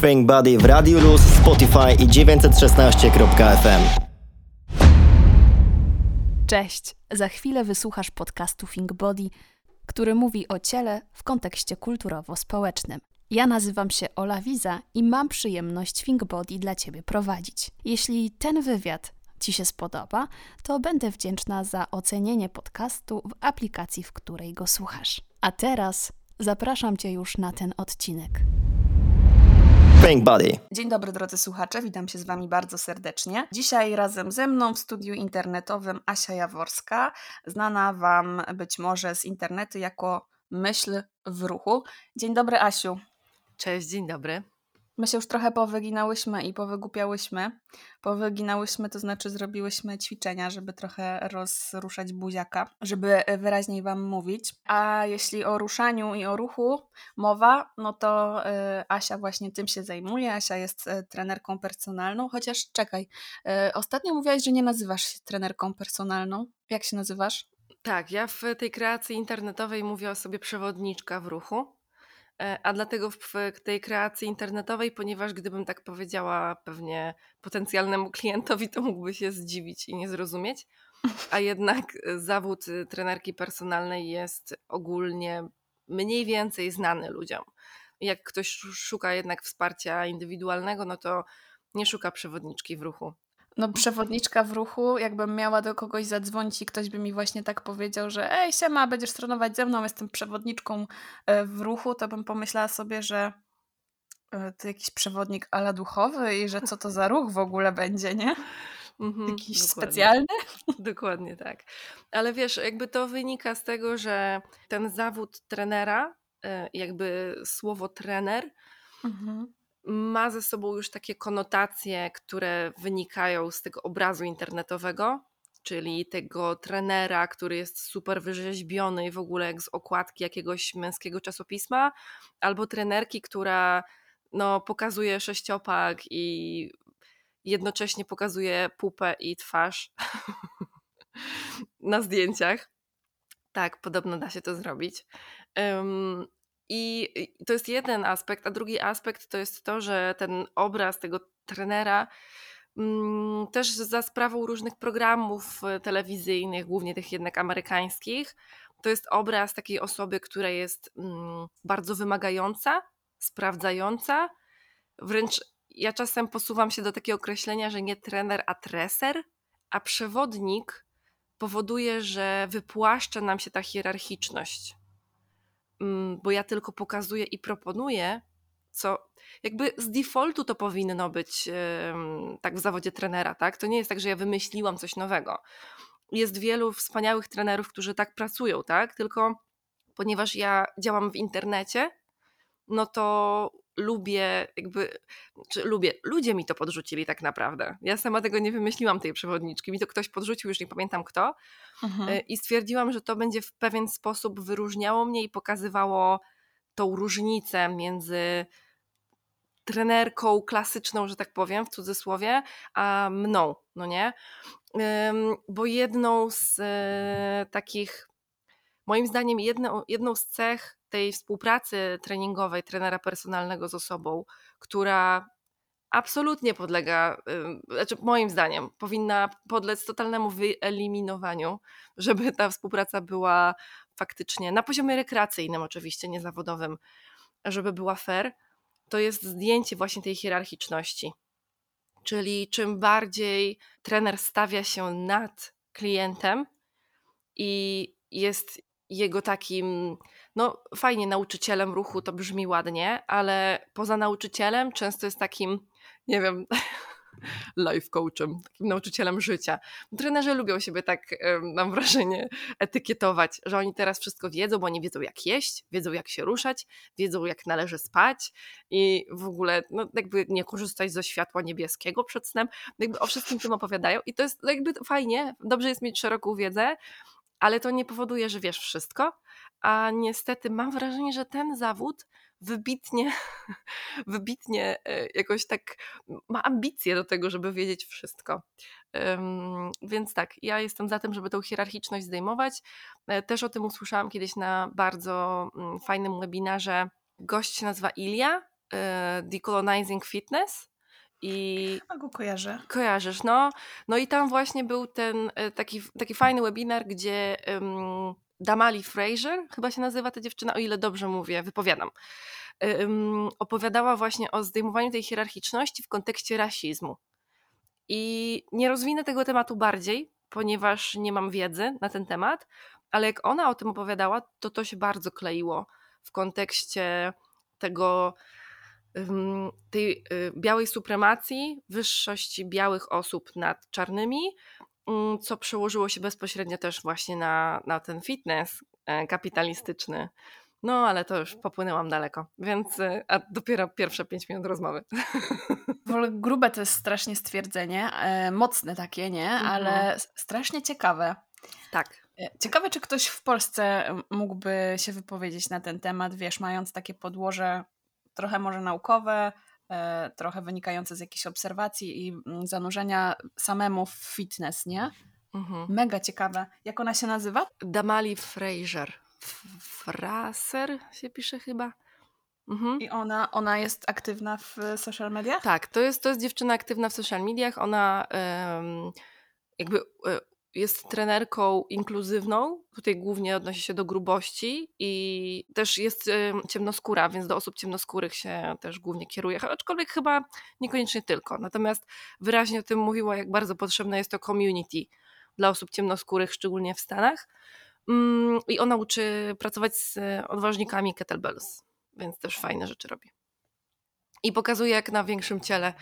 Think Body w Radio Luz, Spotify i 916.fm. Cześć! Za chwilę wysłuchasz podcastu Think Body, który mówi o ciele w kontekście kulturowo-społecznym. Ja nazywam się Ola Wiza i mam przyjemność Think Body dla Ciebie prowadzić. Jeśli ten wywiad Ci się spodoba, to będę wdzięczna za ocenienie podcastu w aplikacji, w której go słuchasz. A teraz zapraszam Cię już na ten odcinek. Body. Dzień dobry drodzy słuchacze, witam się z Wami bardzo serdecznie. Dzisiaj razem ze mną w studiu internetowym Asia Jaworska, znana Wam być może z internetu jako Myśl w ruchu. Dzień dobry Asiu. Cześć, dzień dobry. My się już trochę powyginałyśmy i powygłupiałyśmy. Powyginałyśmy, to znaczy zrobiłyśmy ćwiczenia, żeby trochę rozruszać buziaka, żeby wyraźniej Wam mówić. A jeśli o ruszaniu i o ruchu mowa, no to y, Asia właśnie tym się zajmuje. Asia jest y, trenerką personalną, chociaż czekaj, ostatnio mówiłaś, że nie nazywasz się trenerką personalną. Jak się nazywasz? Tak, ja w tej kreacji internetowej mówię o sobie przewodniczka w ruchu. E, a dlatego w tej kreacji internetowej, ponieważ gdybym tak powiedziała pewnie potencjalnemu klientowi, to mógłby się zdziwić i nie zrozumieć. A jednak zawód trenerki personalnej jest ogólnie mniej więcej znany ludziom. Jak ktoś szuka jednak wsparcia indywidualnego, no to nie szuka przewodniczki w ruchu no, przewodniczka w ruchu, jakbym miała do kogoś zadzwonić i ktoś by mi właśnie tak powiedział, że ej, siema, będziesz trenować ze mną, jestem przewodniczką e, w ruchu, to bym pomyślała sobie, że e, to jakiś przewodnik ala duchowy i że co to za ruch w ogóle będzie, nie? Mhm, jakiś dokładnie. specjalny? Dokładnie tak. Ale wiesz, jakby to wynika z tego, że ten zawód trenera, e, jakby słowo trener, mhm ma ze sobą już takie konotacje, które wynikają z tego obrazu internetowego, czyli tego trenera, który jest super wyrzeźbiony i w ogóle jak z okładki jakiegoś męskiego czasopisma, albo trenerki, która no, pokazuje sześciopak i jednocześnie pokazuje pupę i twarz na zdjęciach. Tak, podobno da się to zrobić. I to jest jeden aspekt, a drugi aspekt to jest to, że ten obraz tego trenera mm, też za sprawą różnych programów e, telewizyjnych, głównie tych jednak amerykańskich, to jest obraz takiej osoby, która jest mm, bardzo wymagająca, sprawdzająca. Wręcz ja czasem posuwam się do takiego określenia, że nie trener, a treser, a przewodnik powoduje, że wypłaszcza nam się ta hierarchiczność bo ja tylko pokazuję i proponuję, co jakby z defaultu to powinno być tak w zawodzie trenera, tak? To nie jest tak, że ja wymyśliłam coś nowego. Jest wielu wspaniałych trenerów, którzy tak pracują, tak? Tylko ponieważ ja działam w internecie, no to lubię, jakby, czy lubię, ludzie mi to podrzucili tak naprawdę. Ja sama tego nie wymyśliłam, tej przewodniczki. Mi to ktoś podrzucił, już nie pamiętam kto. Mhm. Y, I stwierdziłam, że to będzie w pewien sposób wyróżniało mnie i pokazywało tą różnicę między trenerką klasyczną, że tak powiem, w cudzysłowie, a mną, no nie? Bo jedną z e, takich, moim zdaniem, jedną, jedną z cech tej współpracy treningowej trenera personalnego z osobą, która absolutnie podlega, znaczy moim zdaniem, powinna podlec totalnemu wyeliminowaniu, żeby ta współpraca była faktycznie na poziomie rekreacyjnym, oczywiście, niezawodowym, żeby była fair, to jest zdjęcie właśnie tej hierarchiczności. Czyli czym bardziej trener stawia się nad klientem i jest jego takim, no fajnie, nauczycielem ruchu to brzmi ładnie, ale poza nauczycielem często jest takim, nie wiem, life coachem, takim nauczycielem życia. Trenerzy lubią siebie tak, mam wrażenie, etykietować, że oni teraz wszystko wiedzą, bo oni wiedzą jak jeść, wiedzą jak się ruszać, wiedzą jak należy spać i w ogóle no, jakby nie korzystać ze światła niebieskiego przed snem, jakby o wszystkim tym opowiadają i to jest jakby fajnie, dobrze jest mieć szeroką wiedzę, ale to nie powoduje, że wiesz wszystko, a niestety mam wrażenie, że ten zawód wybitnie, wybitnie e, jakoś tak ma ambicje do tego, żeby wiedzieć wszystko. Więc tak, ja jestem za tym, żeby tą hierarchiczność zdejmować. E, też o tym usłyszałam kiedyś na bardzo mm, fajnym webinarze. Gość się nazywa Ilia e, Decolonizing Fitness i A go kojarzę. kojarzysz, no. No i tam właśnie był ten taki, taki fajny webinar, gdzie um, Damali Fraser, chyba się nazywa ta dziewczyna, o ile dobrze mówię, wypowiadam, opowiadała właśnie o zdejmowaniu tej hierarchiczności w kontekście rasizmu. I nie rozwinę tego tematu bardziej, ponieważ nie mam wiedzy na ten temat, ale jak ona o tym opowiadała, to to się bardzo kleiło w kontekście tego, tej y, białej supremacji, wyższości białych osób nad czarnymi, co przełożyło się bezpośrednio też właśnie na, na ten fitness e, kapitalistyczny. No, ale to już popłynęłam daleko, więc e, a dopiero pierwsze pięć minut rozmowy. W ogóle grube to jest strasznie stwierdzenie, e, mocne takie, nie? Mhm. Ale strasznie ciekawe. Tak. Ciekawe, czy ktoś w Polsce mógłby się wypowiedzieć na ten temat, wiesz, mając takie podłoże trochę może naukowe, trochę wynikające z jakichś obserwacji i mm, zanurzenia samemu w fitness, nie? Mhm. Mega ciekawe. Jak ona się nazywa? Damali Fraser. Fraser się pisze chyba. Mhm. I ona, ona jest aktywna w social mediach? Tak, to jest, to jest dziewczyna aktywna w social mediach. Ona um, jakby e, jest trenerką inkluzywną. Tutaj głównie odnosi się do grubości i też jest ciemnoskóra, więc do osób ciemnoskórych się też głównie kieruje, aczkolwiek chyba niekoniecznie tylko. Natomiast wyraźnie o tym mówiła, jak bardzo potrzebne jest to community dla osób ciemnoskórych, szczególnie w Stanach. Mm, I ona uczy pracować z odważnikami kettlebells, więc też fajne rzeczy robi. I pokazuje, jak na większym ciele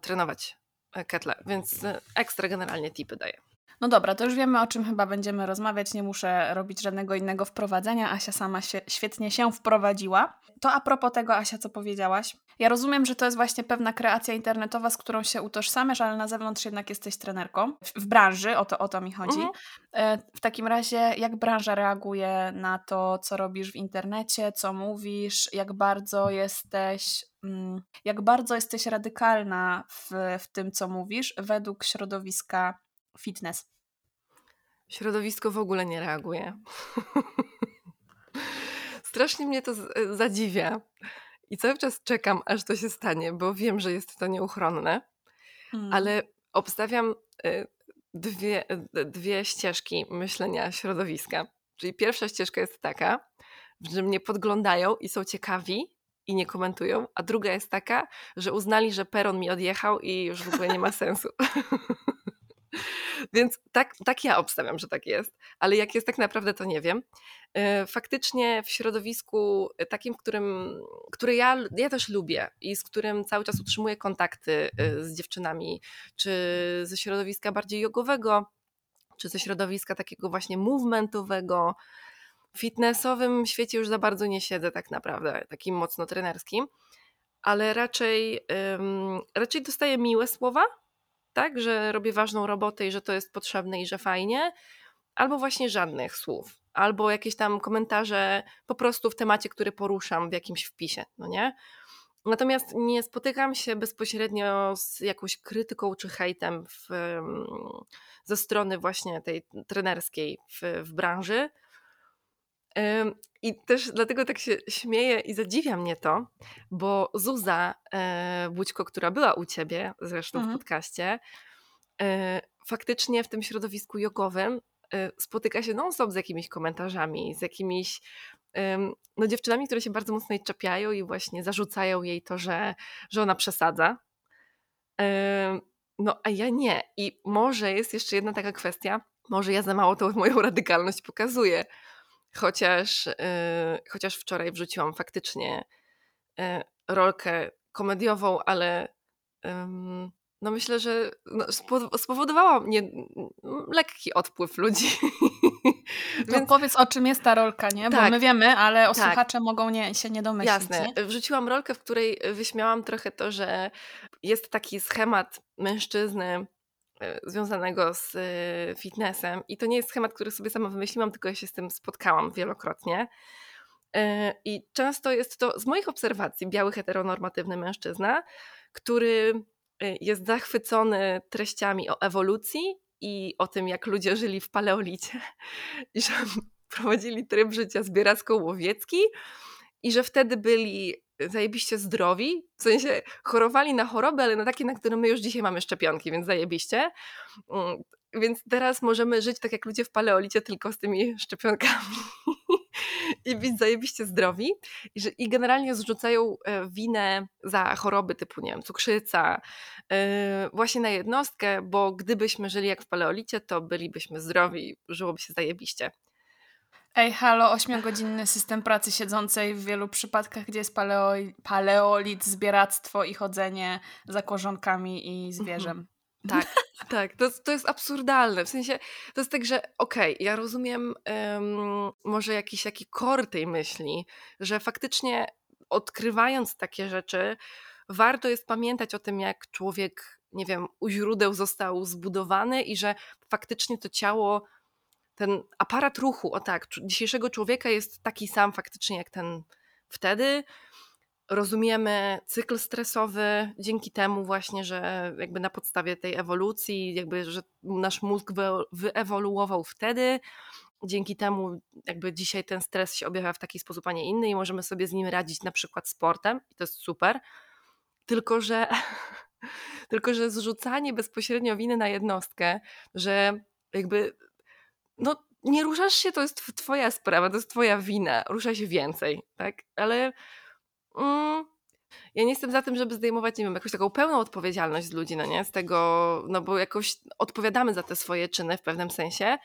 trenować e, kettle, więc e, ekstra generalnie tipy daje. No dobra, to już wiemy, o czym chyba będziemy rozmawiać. Nie muszę robić żadnego innego wprowadzenia. Asia sama się, świetnie się wprowadziła. To a propos tego, Asia, co powiedziałaś. Ja rozumiem, że to jest właśnie pewna kreacja internetowa, z którą się utożsamiasz, ale na zewnątrz jednak jesteś trenerką. W, branży, o to, o to mi chodzi. Mhm. E, w takim razie, jak branża reaguje na to, co robisz w internecie, co mówisz, jak bardzo jesteś mm, jak bardzo jesteś radykalna w, w tym, co mówisz, według środowiska fitness? Środowisko w ogóle nie reaguje. Strasznie mnie to zadziwia. I cały czas czekam, aż to się stanie, bo wiem, że jest to nieuchronne, hmm. ale obstawiam y, dwie, dwie ścieżki myślenia środowiska. Czyli pierwsza ścieżka jest taka, że mnie podglądają i są ciekawi i nie komentują, a druga jest taka, że uznali, że peron mi odjechał i już w ogóle nie ma sensu. Więc tak, tak ja obstawiam, że tak jest, ale jak jest tak naprawdę, to nie wiem. E, faktycznie w środowisku takim, w którym, które ja, ja też lubię i z którym cały czas utrzymuję kontakty e, z dziewczynami, czy ze środowiska bardziej jogowego, czy ze środowiska takiego właśnie movementowego, fitnessowym świecie już za bardzo nie siedzę tak naprawdę, takim mocno trenerskim, ale raczej, raczej dostaję miłe słowa tak, że robię ważną robotę i że to jest potrzebne i że fajnie, albo właśnie żadnych słów, albo jakieś tam komentarze po prostu w temacie, który poruszam w jakimś wpisie, no nie? Natomiast nie spotykam się bezpośrednio z jakąś krytyką czy hejtem w, ze strony właśnie tej trenerskiej w, w branży. I też dlatego tak się śmieję i zadziwia mnie to, bo Zuza e, Bućko, która była u ciebie zresztą mhm. w podcaście, e, faktycznie w tym środowisku jogowym e, spotyka się non-stop z jakimiś komentarzami, z jakimiś no, dziewczynami, które się bardzo mocno jej czepiają i właśnie zarzucają jej to, że, że ona przesadza. No a ja nie. I może jest jeszcze jedna taka kwestia, może ja za mało tą moją radykalność pokazuję, Chociaż, yy, chociaż wczoraj wrzuciłam faktycznie yy, rolkę komediową, ale no myślę, że no, spowodowała mnie lekki odpływ ludzi. To Więc... powiedz o czym jest ta rolka, nie? Bo tak, my wiemy, ale tak. słuchacze mogą nie, się nie domyślić. Jasne. Nie? Wrzuciłam rolkę, w której wyśmiałam trochę to, że jest taki schemat mężczyzny związanego z e, fitnessem. I to nie jest schemat, który sobie sama wymyśliłam, tylko ja się z tym spotkałam wielokrotnie. E, I często jest to z moich obserwacji biały heteronormatywny mężczyzna, który jest zachwycony treściami o ewolucji i o tym, jak ludzie żyli w paleolicie i że prowadzili tryb życia zbieracko-łowiecki i że wtedy byli zajebiście zdrowi, w sensie chorowali na choroby, ale na takie, na które my już dzisiaj mamy szczepionki, więc zajebiście. Mm, więc teraz możemy żyć tak jak ludzie w paleolicie, tylko z tymi szczepionkami i być zajebiście zdrowi. I, że, I generalnie zrzucają e, winę za choroby typu, nie wiem, cukrzyca, yy, właśnie na jednostkę, bo gdybyśmy żyli jak w paleolicie, to bylibyśmy zdrowi, żyłoby się zajebiście. Ej, halo, ośmiogodzinny system pracy siedzącej w wielu przypadkach, gdzie jest paleo, paleolit, zbieractwo i chodzenie za korzonkami i zwierzem. Tak, tak, to, to jest absurdalne. W sensie, to jest tak, że okej, okay, ja rozumiem um, może jakiś taki kor tej myśli, że faktycznie odkrywając takie rzeczy, warto jest pamiętać o tym, jak człowiek, nie wiem, u źródeł został zbudowany i że faktycznie to ciało, ten aparat ruchu, o tak, dzisiejszego człowieka jest taki sam faktycznie jak ten wtedy. Rozumiemy cykl stresowy dzięki temu właśnie, że jakby na podstawie tej ewolucji, jakby, że nasz mózg wyewoluował wtedy, dzięki temu jakby dzisiaj ten stres się objawia w taki sposób, a nie inny i możemy sobie z nim radzić na przykład sportem i to jest super, tylko że tylko że zrzucanie bezpośrednio winy na jednostkę, że jakby no nie ruszasz się, to jest twoja sprawa, to jest twoja wina, rusza się więcej, tak? Ale Mm, ja nie jestem za tym, żeby zdejmować, nie wiem, jakąś taką pełną odpowiedzialność z ludzi, no nie? Z tego, no bo jakoś odpowiadamy za te swoje czyny w pewnym sensie,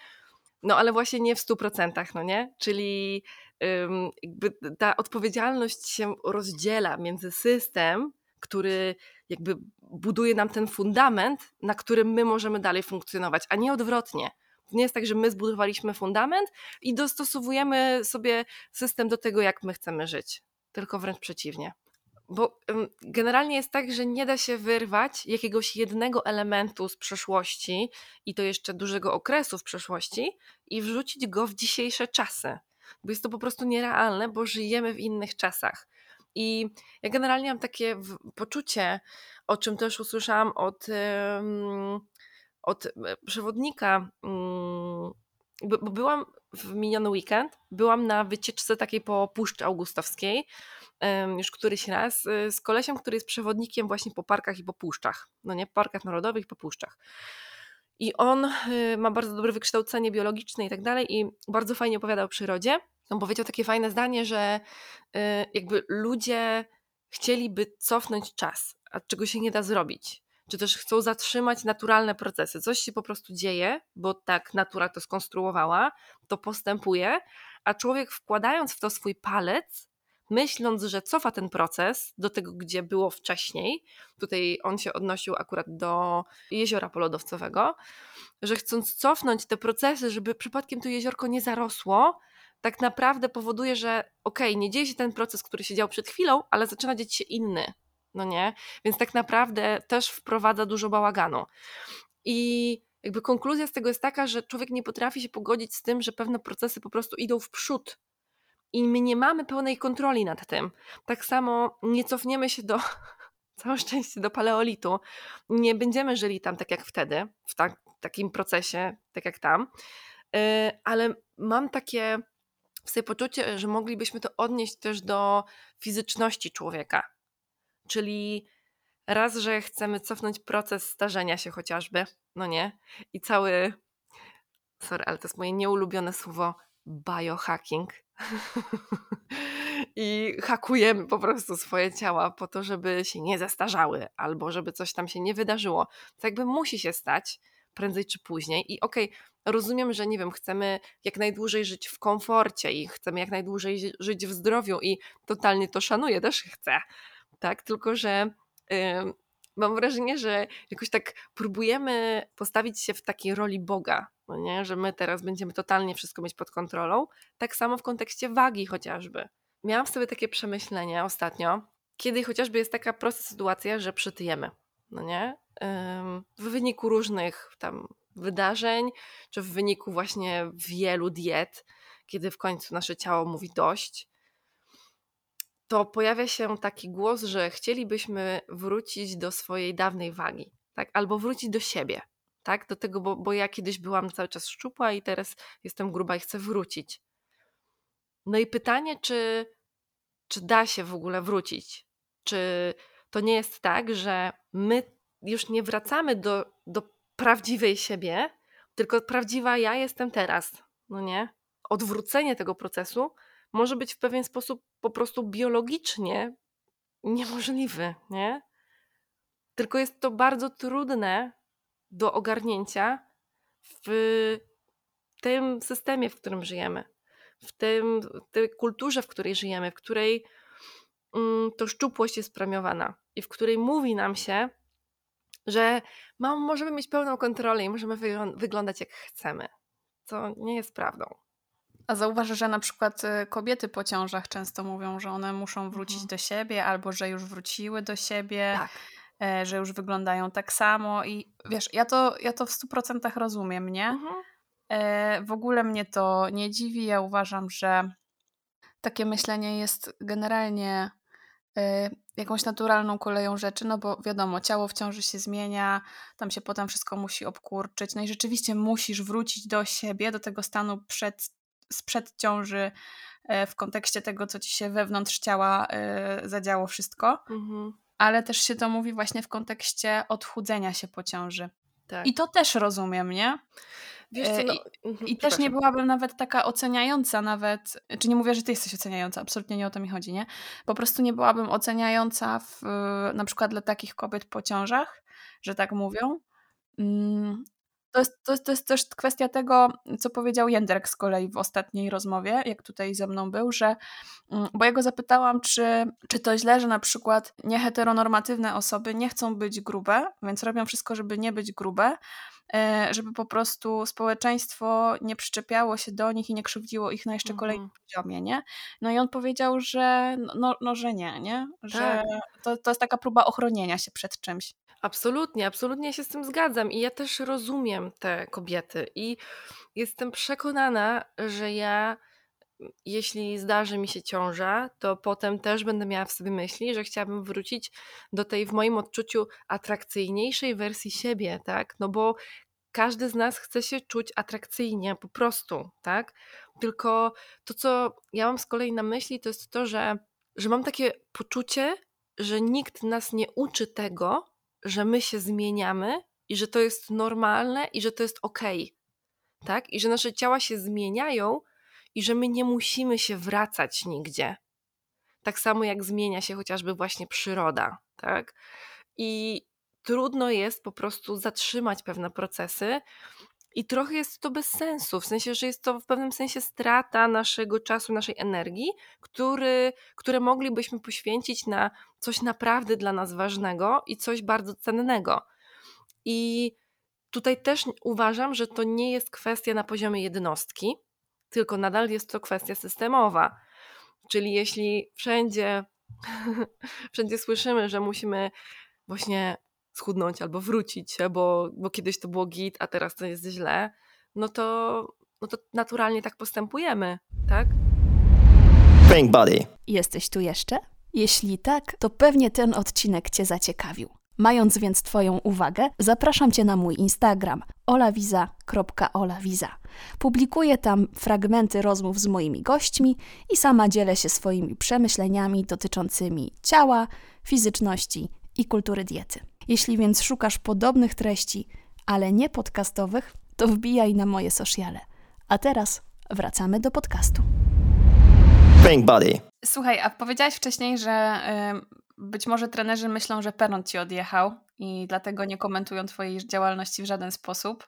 no ale właśnie nie w stu procentach, no nie? Czyli ym, jakby ta odpowiedzialność się rozdziela między system, który jakby buduje nam ten fundament, na którym my możemy dalej funkcjonować, a nie odwrotnie. Nie jest tak, że my zbudowaliśmy fundament i dostosowujemy sobie system do tego, jak my chcemy żyć tylko wręcz przeciwnie. Bo generalnie jest tak, że nie da się wyrwać jakiegoś jednego elementu z przeszłości i to jeszcze dużego okresu w przeszłości i wrzucić go w dzisiejsze czasy. Bo jest to po prostu nierealne, bo żyjemy w innych czasach. I ja generalnie mam takie poczucie, o czym też usłyszałam od, od e, przewodnika, mm, bo byłam w miniony weekend byłam na wycieczce takiej po Puszczy Augustowskiej, już któryś raz, y, z kolesiem, który jest przewodnikiem właśnie po parkach i po puszczach. No nie, parkach narodowych i po puszczach. I on y, ma bardzo dobre wykształcenie biologiczne i tak dalej i bardzo fajnie opowiada o przyrodzie. On powiedział takie fajne zdanie, że jakby ludzie chcieliby cofnąć czas, a czego się nie da zrobić czy też chcą zatrzymać naturalne procesy. Coś się po prostu dzieje, bo tak natura to skonstruowała, to postępuje, a człowiek wkładając w to swój palec, myśląc, że cofa ten proces do tego, gdzie było wcześniej, tutaj on się odnosił akurat do jeziora polodowcowego, że chcąc cofnąć te procesy, żeby przypadkiem to jeziorko nie zarosło, tak naprawdę powoduje, że okej, okay, nie dzieje się ten proces, który się dział przed chwilą, ale zaczyna dziać się inny no nie? Więc tak naprawdę też wprowadza dużo bałaganu. I jakby konkluzja z tego jest taka, że człowiek nie potrafi się pogodzić z tym, że pewne procesy po prostu idą w przód. I my nie mamy pełnej kontroli nad tym. Tak samo nie cofniemy się do, całe szczęście, do paleolitu. Nie będziemy żyli tam tak jak wtedy, w tak, takim procesie, tak jak tam. Yy, ale mam takie w sobie poczucie, że moglibyśmy to odnieść też do fizyczności człowieka czyli raz, że chcemy cofnąć proces starzenia się chociażby, no nie? I cały, sorry, ale to jest moje nieulubione słowo, biohacking. I hakujemy po prostu swoje ciała po to, żeby się nie zestarzały albo żeby coś tam się nie wydarzyło. To jakby musi się stać prędzej czy później. I okej, okay, rozumiem, że nie wiem, chcemy jak najdłużej żyć w komforcie i chcemy jak najdłużej żyć w zdrowiu i totalnie to szanuję, też chcę tak? Tylko, że mam wrażenie, że jakoś tak próbujemy postawić się w takiej roli Boga, no nie? że my teraz będziemy totalnie wszystko mieć pod kontrolą. Tak samo w kontekście wagi chociażby. Miałam sobie takie przemyślenie ostatnio, kiedy chociażby jest taka prosta sytuacja, że przytyjemy, no nie? W wyniku różnych tam wydarzeń, czy w wyniku właśnie wielu diet, kiedy w końcu nasze ciało mówi dość, to pojawia się taki głos, że chcielibyśmy wrócić do swojej dawnej wagi, tak? albo wrócić do siebie. Tak? Do tego, bo, bo ja kiedyś byłam cały czas szczupła i teraz jestem gruba i chcę wrócić. No i pytanie, czy czy da się w ogóle wrócić. Czy to nie jest tak, że my już nie wracamy do, do prawdziwej siebie, tylko prawdziwa ja jestem teraz, no nie? Odwrócenie tego procesu może być w pewien sposób po prostu biologicznie niemożliwy, nie? Tylko jest to bardzo trudne do ogarnięcia w tym systemie, w którym żyjemy, w tym, w tej kulturze, w której żyjemy, w której mm, to szczupłość jest premiowana i w której mówi nam się, że mam, możemy mieć pełną kontrolę i możemy wyglądać jak chcemy, co nie jest prawdą. A zauważ, że na przykład y, kobiety po ciążach często mówią, że one muszą wrócić mhm. do siebie albo że już wróciły do siebie. Tak. E, że już wyglądają tak samo i wiesz, ja to, ja to w 100% rozumiem, nie? Mhm. E, w ogóle mnie to nie dziwi. Ja uważam, że takie myślenie jest generalnie e, jakąś naturalną koleją rzeczy, no bo wiadomo, ciało w ciąży się zmienia, tam się potem wszystko musi obkurczyć, no i rzeczywiście musisz wrócić do siebie, do tego stanu przed, sprzed ciąży w kontekście tego, co ci się wewnątrz ciała zadziało wszystko. Mhm ale też się to mówi właśnie w kontekście odchudzenia się po ciąży. Tak. I to też rozumiem, nie? Wiesz co, no, I, mhm, i też nie byłabym nawet taka oceniająca, nawet, czy nie mówię, że ty jesteś oceniająca, absolutnie nie o to mi chodzi, nie? Po prostu nie byłabym oceniająca w, na przykład dla takich kobiet po ciążach, że tak mówią, mm, to jest, to, jest, to jest też kwestia tego, co powiedział Jędrek z kolei w ostatniej rozmowie, jak tutaj ze mną był, że, mm, bo ja go zapytałam, czy, czy to źle, że na przykład nieheteronormatywne osoby nie chcą być grube, więc robią wszystko, żeby nie być grube, żeby po prostu społeczeństwo nie przyczepiało się do nich i nie krzywdziło ich na jeszcze mhm. kolejnym poziomie, nie? No i on powiedział, że no, no, no że nie, nie? Że tak. to, to jest taka próba ochronienia się przed czymś. Absolutnie, absolutnie się z tym zgadzam i ja też rozumiem te kobiety i jestem przekonana, że ja jeśli zdarzy mi się ciąża, to potem też będę miała w sobie myśli, że chciałabym wrócić do tej w moim odczuciu atrakcyjniejszej wersji siebie, tak? No bo każdy z nas chce się czuć atrakcyjnie, po prostu, tak? Tylko to, co ja mam z kolei na myśli, to jest to, że, że mam takie poczucie, że nikt nas nie uczy tego, że my się zmieniamy i że to jest normalne i że to jest ok, tak? I że nasze ciała się zmieniają i że my nie musimy się wracać nigdzie. Tak samo jak zmienia się chociażby właśnie przyroda, tak? I trudno jest po prostu zatrzymać pewne procesy, i trochę jest to bez sensu, w sensie, że jest to w pewnym sensie strata naszego czasu, naszej energii, który, które moglibyśmy poświęcić na coś naprawdę dla nas ważnego i coś bardzo cennego. I tutaj też uważam, że to nie jest kwestia na poziomie jednostki, tylko nadal jest to kwestia systemowa. Czyli jeśli wszędzie, wszędzie słyszymy, że musimy właśnie schudnąć albo wrócić, bo, bo kiedyś to było git, a teraz to jest źle, no to, no to naturalnie tak postępujemy, tak? Pink Body. Jesteś tu jeszcze? Jeśli tak, to pewnie ten odcinek Cię zaciekawił. Mając więc Twoją uwagę, zapraszam Cię na mój Instagram olawiza.olawiza. Publikuję tam fragmenty rozmów z moimi gośćmi i sama dzielę się swoimi przemyśleniami dotyczącymi ciała, fizyczności i kultury diety. Jeśli więc szukasz podobnych treści, ale nie podcastowych, to wbijaj na moje sociale. A teraz wracamy do podcastu. Pink Body. Słuchaj, a powiedziałaś wcześniej, że y, być może trenerzy myślą, że Peron ci odjechał i dlatego nie komentują twojej działalności w żaden sposób.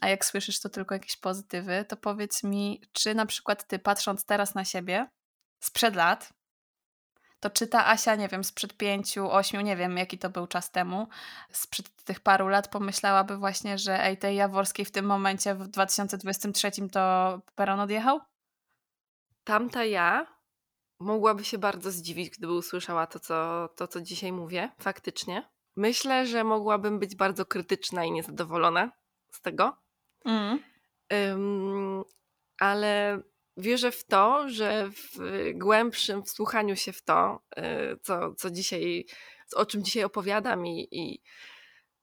a jak słyszysz to tylko jakieś pozytywy, to powiedz mi, czy na przykład ty patrząc teraz na siebie sprzed lat, to czy ta Asia, nie wiem, sprzed pięciu, ośmiu, nie wiem jaki to był czas temu, sprzed tych paru lat pomyślałaby właśnie, że ej, tej Jaworskiej w tym momencie w 2023 to Peron odjechał? Tamta ja mogłaby się bardzo zdziwić, gdyby usłyszała to co, to, co dzisiaj mówię, faktycznie. Myślę, że mogłabym być bardzo krytyczna i niezadowolona z tego. Mm. Um, ale wierzę w to, że w głębszym wsłuchaniu się w to, y, co, co dzisiaj, o czym dzisiaj opowiadam i, i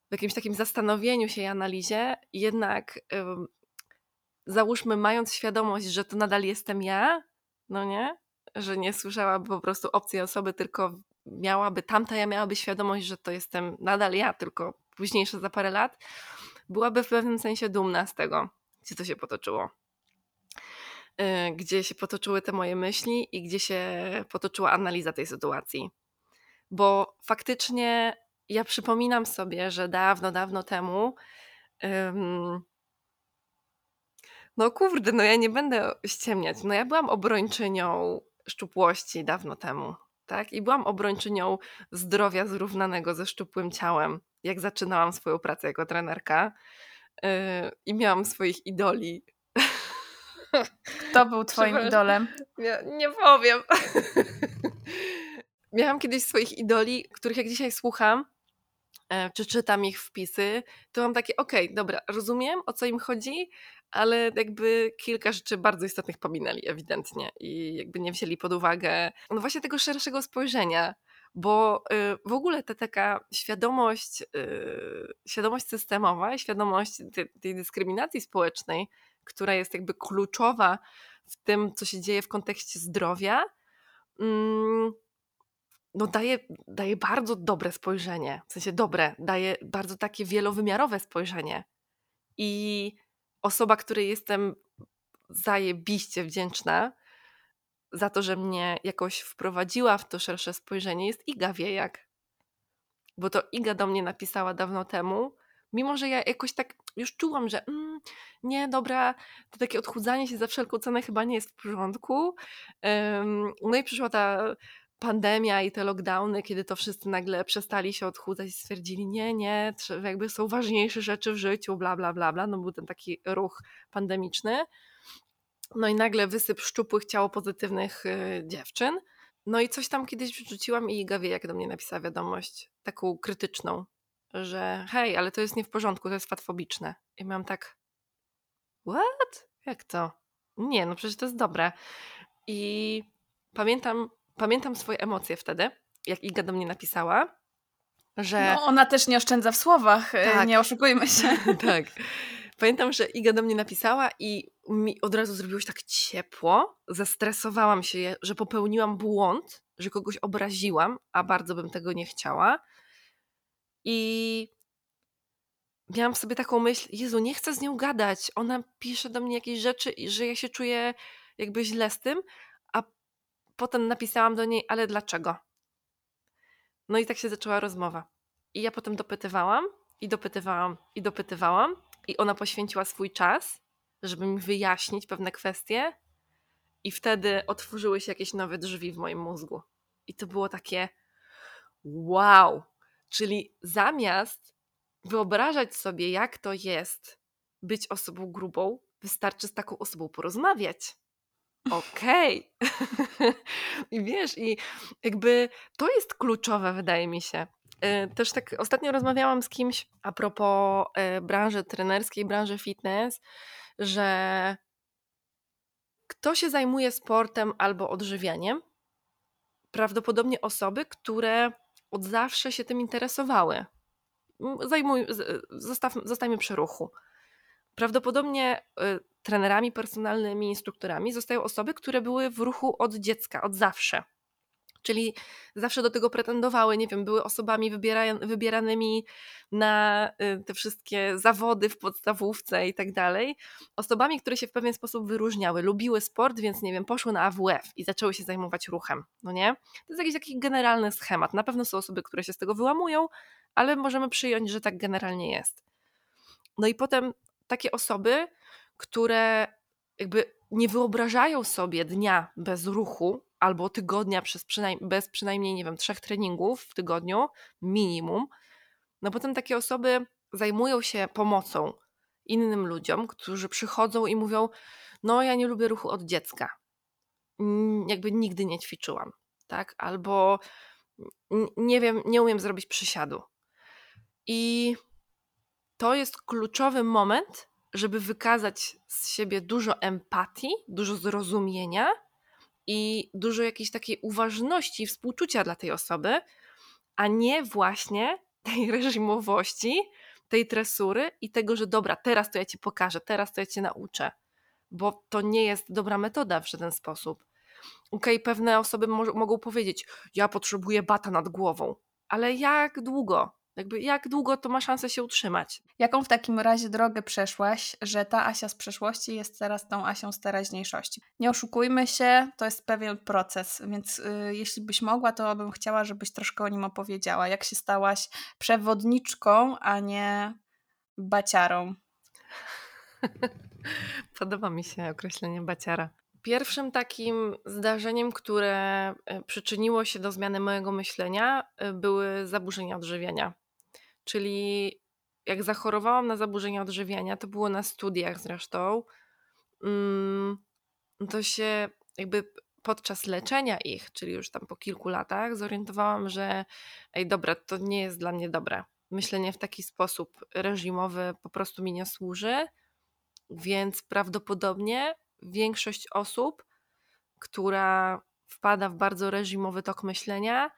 w jakimś takim zastanowieniu się i analizie, jednak załóżmy, mając świadomość, że to nadal jestem ja, no nie, że nie słyszałaby po prostu obcej osoby, tylko miałaby, tamta ja miałaby świadomość, że to jestem nadal ja, tylko późniejsze za parę lat, byłaby w pewnym sensie dumna z tego, gdzie to się potoczyło. Y, gdzie się potoczyły te moje myśli i gdzie się potoczyła analiza tej sytuacji. Bo faktycznie ja przypominam sobie, że dawno, dawno temu. Um, no kurde, no ja nie będę ściemniać. No ja byłam obrończynią szczupłości dawno temu, tak? I byłam obrończynią zdrowia zrównanego ze szczupłym ciałem, jak zaczynałam swoją pracę jako trenerka. Yy, I miałam swoich idoli. Kto był twoim idolem? Nie, nie powiem. Miałam kiedyś swoich idoli, których jak dzisiaj słucham, e, czy czytam ich wpisy, to mam takie, okej, okay, dobra, rozumiem o co im chodzi, ale jakby kilka rzeczy bardzo istotnych pominęli ewidentnie i jakby nie wzięli pod uwagę no właśnie tego szerszego spojrzenia, bo y, w ogóle ta taka świadomość, y, świadomość systemowa świadomość tej dyskryminacji społecznej, która jest jakby kluczowa w tym, co się dzieje w kontekście zdrowia, mm, no daje, daje bardzo dobre spojrzenie, w sensie dobre, daje bardzo takie wielowymiarowe spojrzenie. I osoba, której jestem zajebiście wdzięczna za to, że mnie jakoś wprowadziła w to szersze spojrzenie, jest Iga Wiejak. Bo to Iga do mnie napisała dawno temu, mimo że ja jakoś tak już czułam, że mm, nie, dobra, to takie odchudzanie się za wszelką cenę chyba nie jest w porządku. no i przyszła ta pandemia i te lockdowny, kiedy to wszyscy nagle przestali się odchudzać i stwierdzili, nie, nie, jakby są ważniejsze rzeczy w życiu, bla, bla, bla, bla. No był ten taki ruch pandemiczny. No i nagle wysyp szczupłych, ciało pozytywnych yy, dziewczyn. No i coś tam kiedyś wrzuciłam i Gawie jak do mnie napisała wiadomość, taką krytyczną, że hej, ale to jest nie w porządku, to jest fatfobiczne. I miałam tak, what? Jak to? Nie, no przecież to jest dobre. I pamiętam, pamiętam swoje emocje wtedy, jak Iga do mnie napisała, że... No, ona też nie oszczędza w słowach, e, tak. nie oszukujmy się. tak. Pamiętam, że Iga do mnie napisała i mi od razu zrobiło się tak ciepło. Zestresowałam się, że popełniłam błąd, że kogoś obraziłam, a bardzo bym tego nie chciała. I miałam w sobie taką myśl, Jezu, nie chcę z nią gadać. Ona pisze do mnie jakieś rzeczy, że ja się czuję jakby źle z tym, a potem napisałam do niej, ale dlaczego? No i tak się zaczęła rozmowa. I ja potem dopytywałam, i dopytywałam, i dopytywałam, i ona poświęciła swój czas, żeby mi wyjaśnić pewne kwestie, i wtedy otworzyły się jakieś nowe drzwi w moim mózgu. I to było takie wow, Czyli zamiast wyobrażać sobie, jak to jest być osobą grubą, wystarczy z taką osobą porozmawiać. Okej. Okay. I wiesz, i jakby to jest kluczowe, wydaje mi się. E, też tak ostatnio rozmawiałam z kimś a propos e, branży trenerskiej, branży fitness, że kto się zajmuje sportem albo odżywianiem, prawdopodobnie osoby, które od zawsze się tym interesowały. Zajmuj, zostaw, zostajmy przy ruchu. Prawdopodobnie y, trenerami personalnymi, instruktorami zostają osoby, które były w ruchu od dziecka, od zawsze. Czyli zawsze do tego pretendowały, nie wiem, były osobami wybieranymi na y, te wszystkie zawody w podstawówce i tak dalej. Osobami, które się w pewien sposób wyróżniały, lubiły sport, więc nie wiem, poszły na AWF i zaczęły się zajmować ruchem, no nie? To jest jakiś taki generalny schemat. Na pewno są osoby, które się z tego wyłamują, ale możemy przyjąć, że tak generalnie jest. No i potem takie osoby, które jakby nie wyobrażają sobie dnia bez ruchu, albo tygodnia przez bez przynajmniej, nie wiem, trzech treningów w tygodniu, minimum, no potem takie osoby zajmują się pomocą innym ludziom, którzy przychodzą i mówią: No, ja nie lubię ruchu od dziecka. Jakby nigdy nie ćwiczyłam, tak? Albo nie wiem, nie umiem zrobić przysiadu. I to jest kluczowy moment, żeby wykazać z siebie dużo empatii, dużo zrozumienia i dużo jakiejś takiej uważności współczucia dla tej osoby, a nie właśnie tej reżimowości, tej tresury i tego, że dobra, teraz to ja ci pokażę, teraz to ja cię nauczę, bo to nie jest dobra metoda w żaden sposób. Okej, okay, pewne osoby mo- mogą powiedzieć, ja potrzebuję bata nad głową, ale jak długo? Jakby jak długo to ma szansę się utrzymać? Jaką w takim razie drogę przeszłaś, że ta Asia z przeszłości jest teraz tą Asią z teraźniejszości? Nie oszukujmy się, to jest pewien proces, więc y, jeśli byś mogła, to bym chciała, żebyś troszkę o nim opowiedziała. Jak się stałaś przewodniczką, a nie baciarą? Podoba mi się określenie baciara. Pierwszym takim zdarzeniem, które e, przyczyniło się do zmiany mojego myślenia, e, były zaburzenia odżywiania. Czyli jak zachorowałam na zaburzenia odżywiania, to było na studiach zresztą, mm, to się jakby podczas leczenia ich, czyli już tam po kilku latach, zorientowałam, że ej, dobra, to nie jest dla mnie dobre. Myślenie w taki sposób reżimowy po prostu mi nie służy, więc prawdopodobnie większość osób, która wpada w bardzo reżimowy tok myślenia,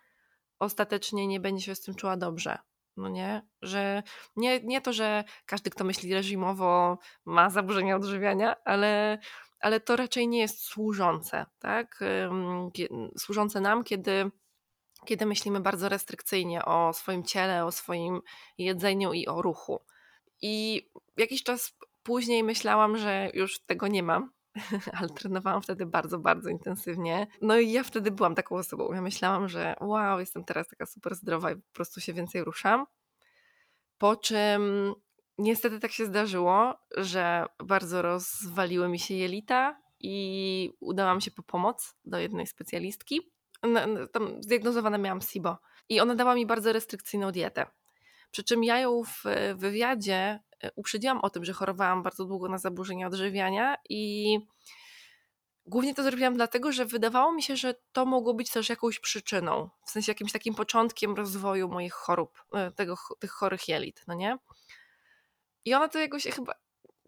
ostatecznie nie będzie się z tym czuła dobrze. No nie, że nie, nie to, że każdy, kto myśli reżimowo, ma zaburzenia odżywiania, ale, ale to raczej nie jest służące, tak? Służące nam, kiedy, kiedy myślimy bardzo restrykcyjnie o swoim ciele, o swoim jedzeniu i o ruchu. I jakiś czas później myślałam, że już tego nie mam, ale trenowałam wtedy bardzo, bardzo intensywnie. No i ja wtedy byłam taką osobą. Ja myślałam, że wow, jestem teraz taka super zdrowa i po prostu się więcej ruszam. Po czym niestety tak się zdarzyło, że bardzo rozwaliły mi się jelita i udałam się po pomoc do jednej specjalistki. Tam zdiagnozowana miałam SIBO i ona dała mi bardzo restrykcyjną dietę. Przy czym ja ją w wywiadzie uprzedziłam o tym, że chorowałam bardzo długo na zaburzenia odżywiania i głównie to zrobiłam dlatego, że wydawało mi się, że to mogło być też jakąś przyczyną, w sensie jakimś takim początkiem rozwoju moich chorób, e, tego, tych chorych jelit, no nie? I ona to jakoś chyba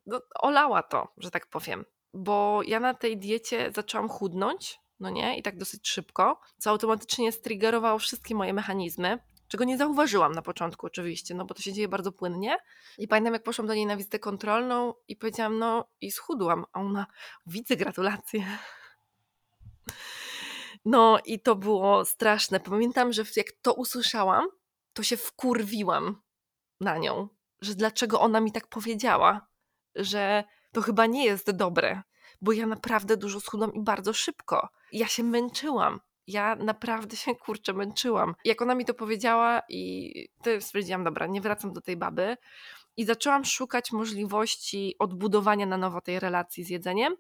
no, olała to, że tak powiem, bo ja na tej diecie zaczęłam chudnąć, no nie, i tak dosyć szybko, co automatycznie striggerowało wszystkie moje mechanizmy, czego nie zauważyłam na początku oczywiście, no bo to się dzieje bardzo płynnie. I pamiętam, jak poszłam do niej na wizytę kontrolną i powiedziałam, no i schudłam, a ona, widzę, gratulacje. No i to było straszne. Pamiętam, że jak to usłyszałam, to się wkurwiłam na nią, że dlaczego ona mi tak powiedziała, że to chyba nie jest dobre, bo ja naprawdę dużo schudłam i bardzo szybko. Ja się męczyłam ja naprawdę się kurczę męczyłam. Jak ona mi to powiedziała i to stwierdziłam, dobra, nie wracam do tej baby i zaczęłam szukać możliwości odbudowania na nowo tej relacji z jedzeniem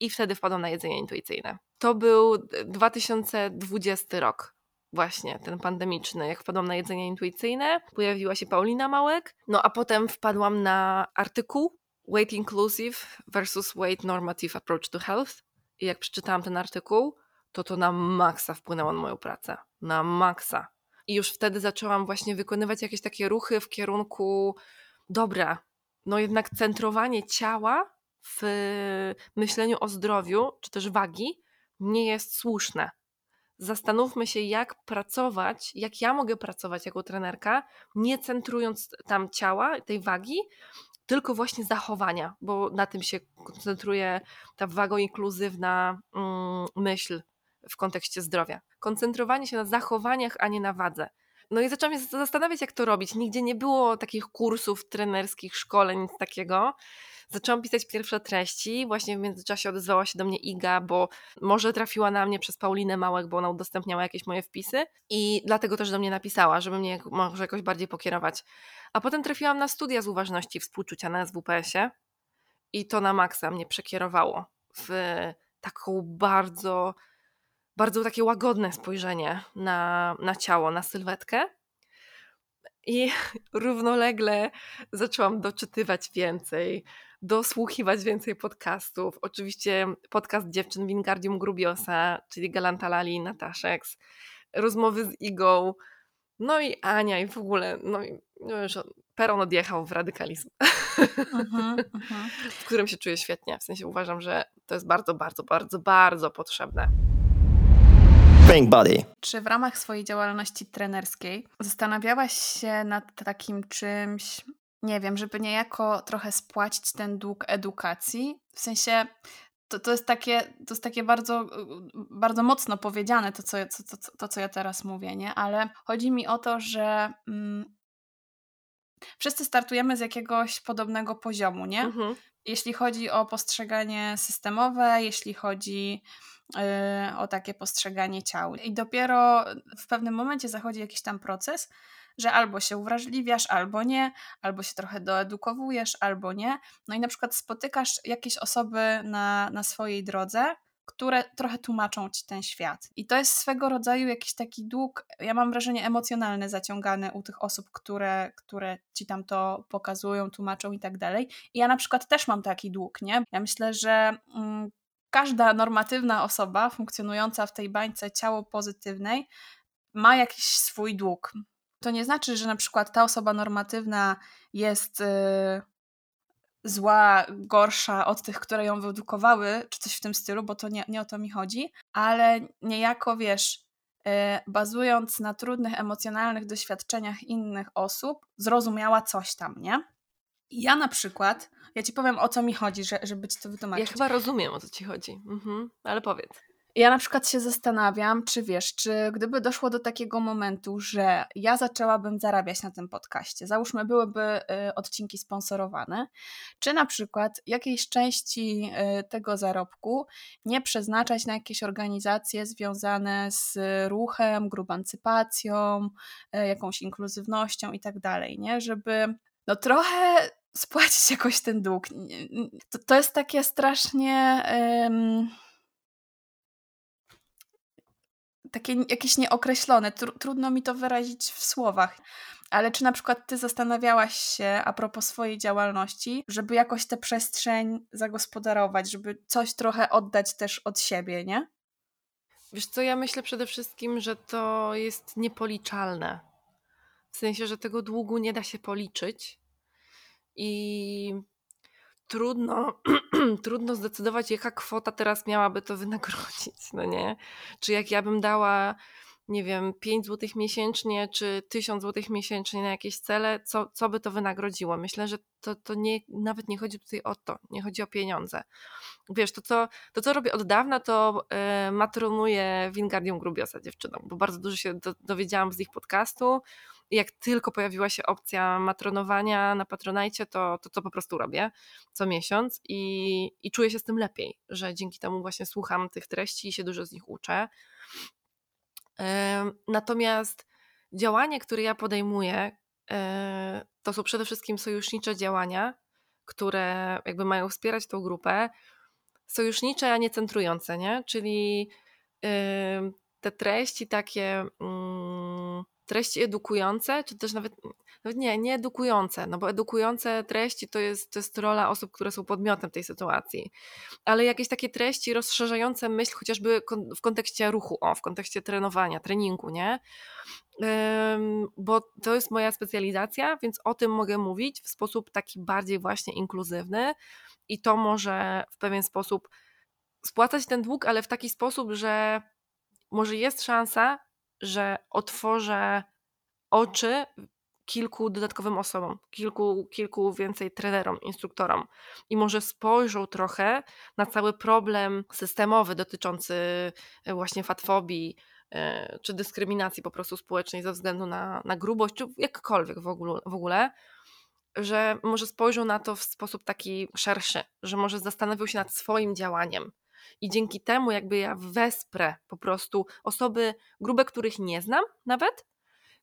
i wtedy wpadłam na jedzenie intuicyjne. To był 2020 rok. Właśnie, ten pandemiczny, jak wpadłam na jedzenie intuicyjne, pojawiła się Paulina Małek, no a potem wpadłam na artykuł Weight Inclusive versus Weight Normative Approach to Health. I jak przeczytałam ten artykuł, to to na maksa wpłynęło na moją pracę. Na maksa. I już wtedy zaczęłam właśnie wykonywać jakieś takie ruchy w kierunku dobra, no jednak centrowanie ciała w myśleniu o zdrowiu, czy też wagi, nie jest słuszne. Zastanówmy się, jak pracować, jak ja mogę pracować jako trenerka, nie centrując tam ciała, tej wagi, tylko właśnie zachowania, bo na tym się koncentruje ta wago inkluzywna mm, myśl w kontekście zdrowia. Koncentrowanie się na zachowaniach, a nie na wadze. No i zaczęłam się zastanawiać, jak to robić. Nigdzie nie było takich kursów trenerskich, szkoleń, nic takiego. Zaczęłam pisać pierwsze treści. Właśnie w międzyczasie odezwała się do mnie Iga, bo może trafiła na mnie przez Paulinę Małek, bo ona udostępniała jakieś moje wpisy i dlatego też do mnie napisała, żeby mnie może jakoś bardziej pokierować. A potem trafiłam na studia z uważności współczucia na SWPS-ie i to na maksa mnie przekierowało w taką bardzo bardzo takie łagodne spojrzenie na, na ciało, na sylwetkę. I równolegle zaczęłam doczytywać więcej, dosłuchiwać więcej podcastów. Oczywiście podcast dziewczyn Wingardium Grubiosa, czyli Galanta Lali i Nataszeks, rozmowy z Igą, no i Ania i w ogóle, no, i, no już peron odjechał w radykalizm, uh-huh, uh-huh. w którym się czuję świetnie. W sensie uważam, że to jest bardzo, bardzo, bardzo, bardzo potrzebne. Pink Body. Czy w ramach swojej działalności trenerskiej zastanawiałaś się nad takim czymś, nie wiem, żeby niejako trochę spłacić ten dług edukacji? W sensie to, to, jest takie, to jest takie bardzo, bardzo mocno powiedziane, to co, to, to, to, co ja teraz mówię, nie? Ale chodzi mi o to, że mm, wszyscy startujemy z jakiegoś podobnego poziomu, nie? Mhm. Jeśli chodzi o postrzeganie systemowe, jeśli chodzi o takie postrzeganie ciał. I dopiero w pewnym momencie zachodzi jakiś tam proces, że albo się uwrażliwiasz, albo nie, albo się trochę doedukowujesz, albo nie. No i na przykład spotykasz jakieś osoby na, na swojej drodze, które trochę tłumaczą ci ten świat. I to jest swego rodzaju jakiś taki dług, ja mam wrażenie, emocjonalny zaciągany u tych osób, które, które ci tam to pokazują, tłumaczą i tak dalej. I ja na przykład też mam taki dług, nie? Ja myślę, że mm, każda normatywna osoba funkcjonująca w tej bańce ciało pozytywnej ma jakiś swój dług. To nie znaczy, że na przykład ta osoba normatywna jest yy, zła, gorsza od tych, które ją wyedukowały, czy coś w tym stylu, bo to nie, nie o to mi chodzi, ale niejako wiesz, yy, bazując na trudnych emocjonalnych doświadczeniach innych osób, zrozumiała coś tam, nie? Ja na przykład, ja ci powiem o co mi chodzi, że, żeby ci to wytłumaczyć. Ja chyba rozumiem o co ci chodzi, mhm, ale powiedz. Ja na przykład się zastanawiam, czy wiesz, czy gdyby doszło do takiego momentu, że ja zaczęłabym zarabiać na tym podcaście, załóżmy byłyby y, odcinki sponsorowane, czy na przykład jakiejś części y, tego zarobku nie przeznaczać na jakieś organizacje związane z ruchem, grubancypacją, y, jakąś inkluzywnością i tak dalej, nie? Żeby no trochę spłacić jakoś ten dług. To, to jest takie strasznie takie jakieś nieokreślone. Tr trudno mi to wyrazić w słowach. Ale czy na przykład ty zastanawiałaś się a propos swojej działalności, żeby jakoś tę przestrzeń zagospodarować, żeby coś trochę oddać też od siebie, nie? Wiesz co, ja myślę przede wszystkim, że to jest niepoliczalne. W sensie, że tego długu nie da się policzyć i trudno, trudno zdecydować, jaka kwota teraz miałaby to wynagrodzić, no nie? Czy jak ja bym dała, nie wiem, 5 zł miesięcznie, czy 1000 zł miesięcznie na jakieś cele, co, co by to wynagrodziło? Myślę, że to, to nie, nawet nie chodzi tutaj o to, nie chodzi o pieniądze. Wiesz, to co, to, co robię od dawna, to yy, matronuję Wingardium Grubiosa dziewczynom, bo bardzo dużo się do, dowiedziałam z ich podcastu, jak tylko pojawiła się opcja matronowania na Patronajcie, to, to to po prostu robię co miesiąc i, i czuję się z tym lepiej, że dzięki temu właśnie słucham tych treści i się dużo z nich uczę. Natomiast działanie, które ja podejmuję, e, to są przede wszystkim sojusznicze działania, które jakby mają wspierać tą grupę. Sojusznicze, a nie centrujące, nie? Czyli te treści takie mm, treści edukujące, czy też nawet, nawet nie, nie edukujące, no bo edukujące treści to jest, to jest rola osób, które są podmiotem tej sytuacji, ale jakieś takie treści rozszerzające myśl chociażby w kontekście ruchu, o, w kontekście trenowania, treningu, nie? bo to jest moja specjalizacja, więc o tym mogę mówić w sposób taki bardziej właśnie inkluzywny i to może w pewien sposób spłacać ten dług, ale w taki sposób, że może jest szansa, że otworzę oczy kilku dodatkowym osobom, kilku, kilku więcej trenerom, instruktorom i może spojrzą trochę na cały problem systemowy dotyczący e, właśnie fatfobii e, czy dyskryminacji po prostu społecznej ze względu na, na grubość, czy jakkolwiek w ogóle, w ogóle, że może spojrzą na to w sposób taki szerszy, że może zastanowią się nad swoim działaniem, i dzięki temu jakby ja wesprę po prostu osoby grube, których nie znam nawet,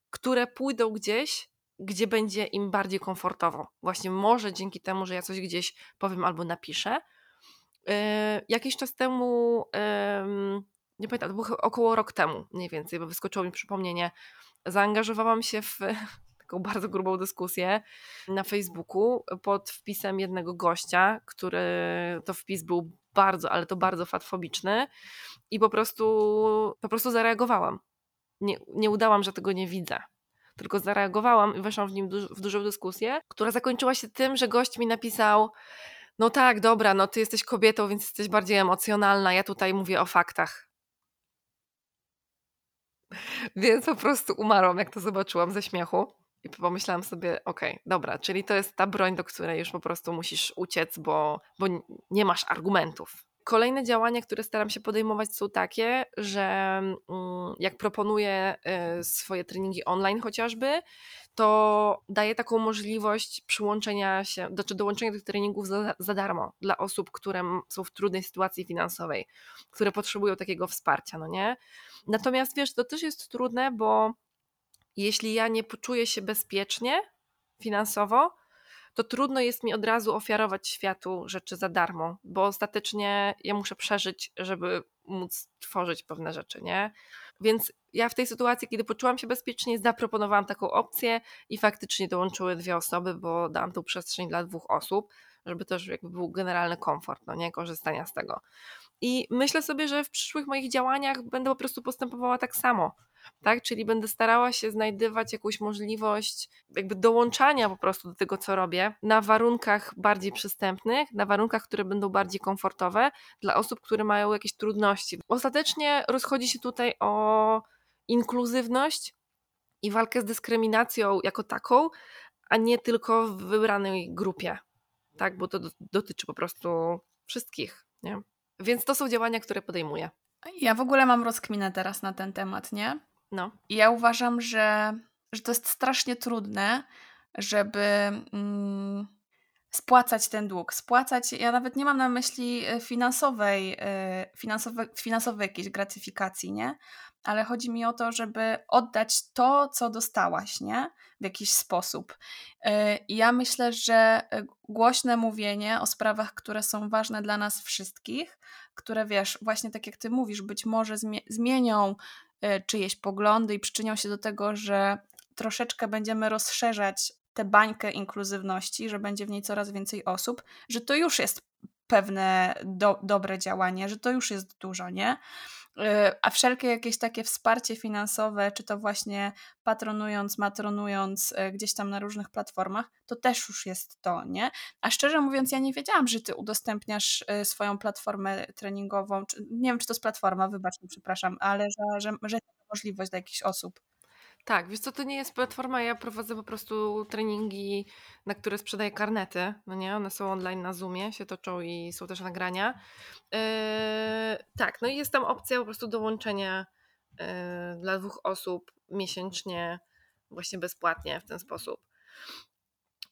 które pójdą gdzieś, gdzie będzie im bardziej komfortowo. Właśnie może dzięki temu, że ja coś gdzieś powiem albo napiszę. Yy, jakiś czas temu, yy, nie pamiętam, to było około rok temu mniej więcej, bo wyskoczyło mi przypomnienie, zaangażowałam się w taką bardzo grubą dyskusję na Facebooku pod wpisem jednego gościa, który to wpis był bardzo, ale to bardzo fatfobiczny i po prostu, po prostu zareagowałam. Nie, nie udałam, że tego nie widzę. Tylko zareagowałam i weszłam w nim w dużą dyskusję, która zakończyła się tym, że gość mi napisał: No tak, dobra, no ty jesteś kobietą, więc jesteś bardziej emocjonalna. Ja tutaj mówię o faktach. Więc po prostu umarłam, jak to zobaczyłam ze śmiechu. I pomyślałam sobie, okej, okay, dobra, czyli to jest ta broń, do której już po prostu musisz uciec, bo, bo nie masz argumentów. Kolejne działania, które staram się podejmować, są takie, że mm, jak proponuję y, swoje treningi online chociażby, to daję taką możliwość przyłączenia się, znaczy dołączenia tych treningów za, za darmo dla osób, które są w trudnej sytuacji finansowej, które potrzebują takiego wsparcia, no nie? Natomiast wiesz, to też jest trudne, bo jeśli ja nie poczuję się bezpiecznie finansowo, to trudno jest mi od razu ofiarować światu rzeczy za darmo, bo ostatecznie ja muszę przeżyć, żeby móc tworzyć pewne rzeczy, nie? Więc ja w tej sytuacji, kiedy poczułam się bezpiecznie, zaproponowałam taką opcję i faktycznie dołączyły dwie osoby, bo dałam tą przestrzeń dla dwóch osób, żeby też jakby był generalny komfort, no nie, korzystania z tego. I myślę sobie, że w przyszłych moich działaniach będę po prostu postępowała tak samo tak? Czyli będę starała się znajdywać jakąś możliwość jakby dołączania po prostu do tego, co robię, na warunkach bardziej przystępnych, na warunkach, które będą bardziej komfortowe dla osób, które mają jakieś trudności. Ostatecznie rozchodzi się tutaj o inkluzywność i walkę z dyskryminacją jako taką, a nie tylko w wybranej grupie, tak? Bo to dotyczy po prostu wszystkich, nie? Więc to są działania, które podejmuję. Ja w ogóle mam rozkminę teraz na ten temat, nie? No. I ja uważam, że, że to jest strasznie trudne, żeby mm, spłacać ten dług. Spłacać, ja nawet nie mam na myśli e, finansowej, e, finansowe, finansowej jakiejś gratyfikacji, nie? Ale chodzi mi o to, żeby oddać to, co dostałaś, nie? W jakiś sposób. E, I ja myślę, że głośne mówienie o sprawach, które są ważne dla nas wszystkich, które wiesz, właśnie tak jak ty mówisz, być może zmienią czyjeś poglądy i przyczynią się do tego, że troszeczkę będziemy rozszerzać tę bańkę inkluzywności, że będzie w niej coraz więcej osób, że to już jest pewne do, dobre działanie, że to już jest dużo, nie? Y, a wszelkie jakieś takie wsparcie finansowe, czy to właśnie patronując, matronując y, gdzieś tam na różnych platformach, to też już jest to, nie? A szczerze mówiąc, ja nie wiedziałam, że ty udostępniasz y, swoją platformę treningową. Nie wiem, czy to jest platforma, wybacz mi, przepraszam, ale że, że, że możliwość dla jakichś osób. Tak, wiesz co, to nie jest platforma, ja prowadzę po prostu treningi, na które sprzedaję karnety, no nie, one są online na Zoomie, się toczą i są też nagrania. Yy, tak, no i jest tam opcja po prostu dołączenia yy, dla dwóch osób miesięcznie, właśnie bezpłatnie w ten sposób.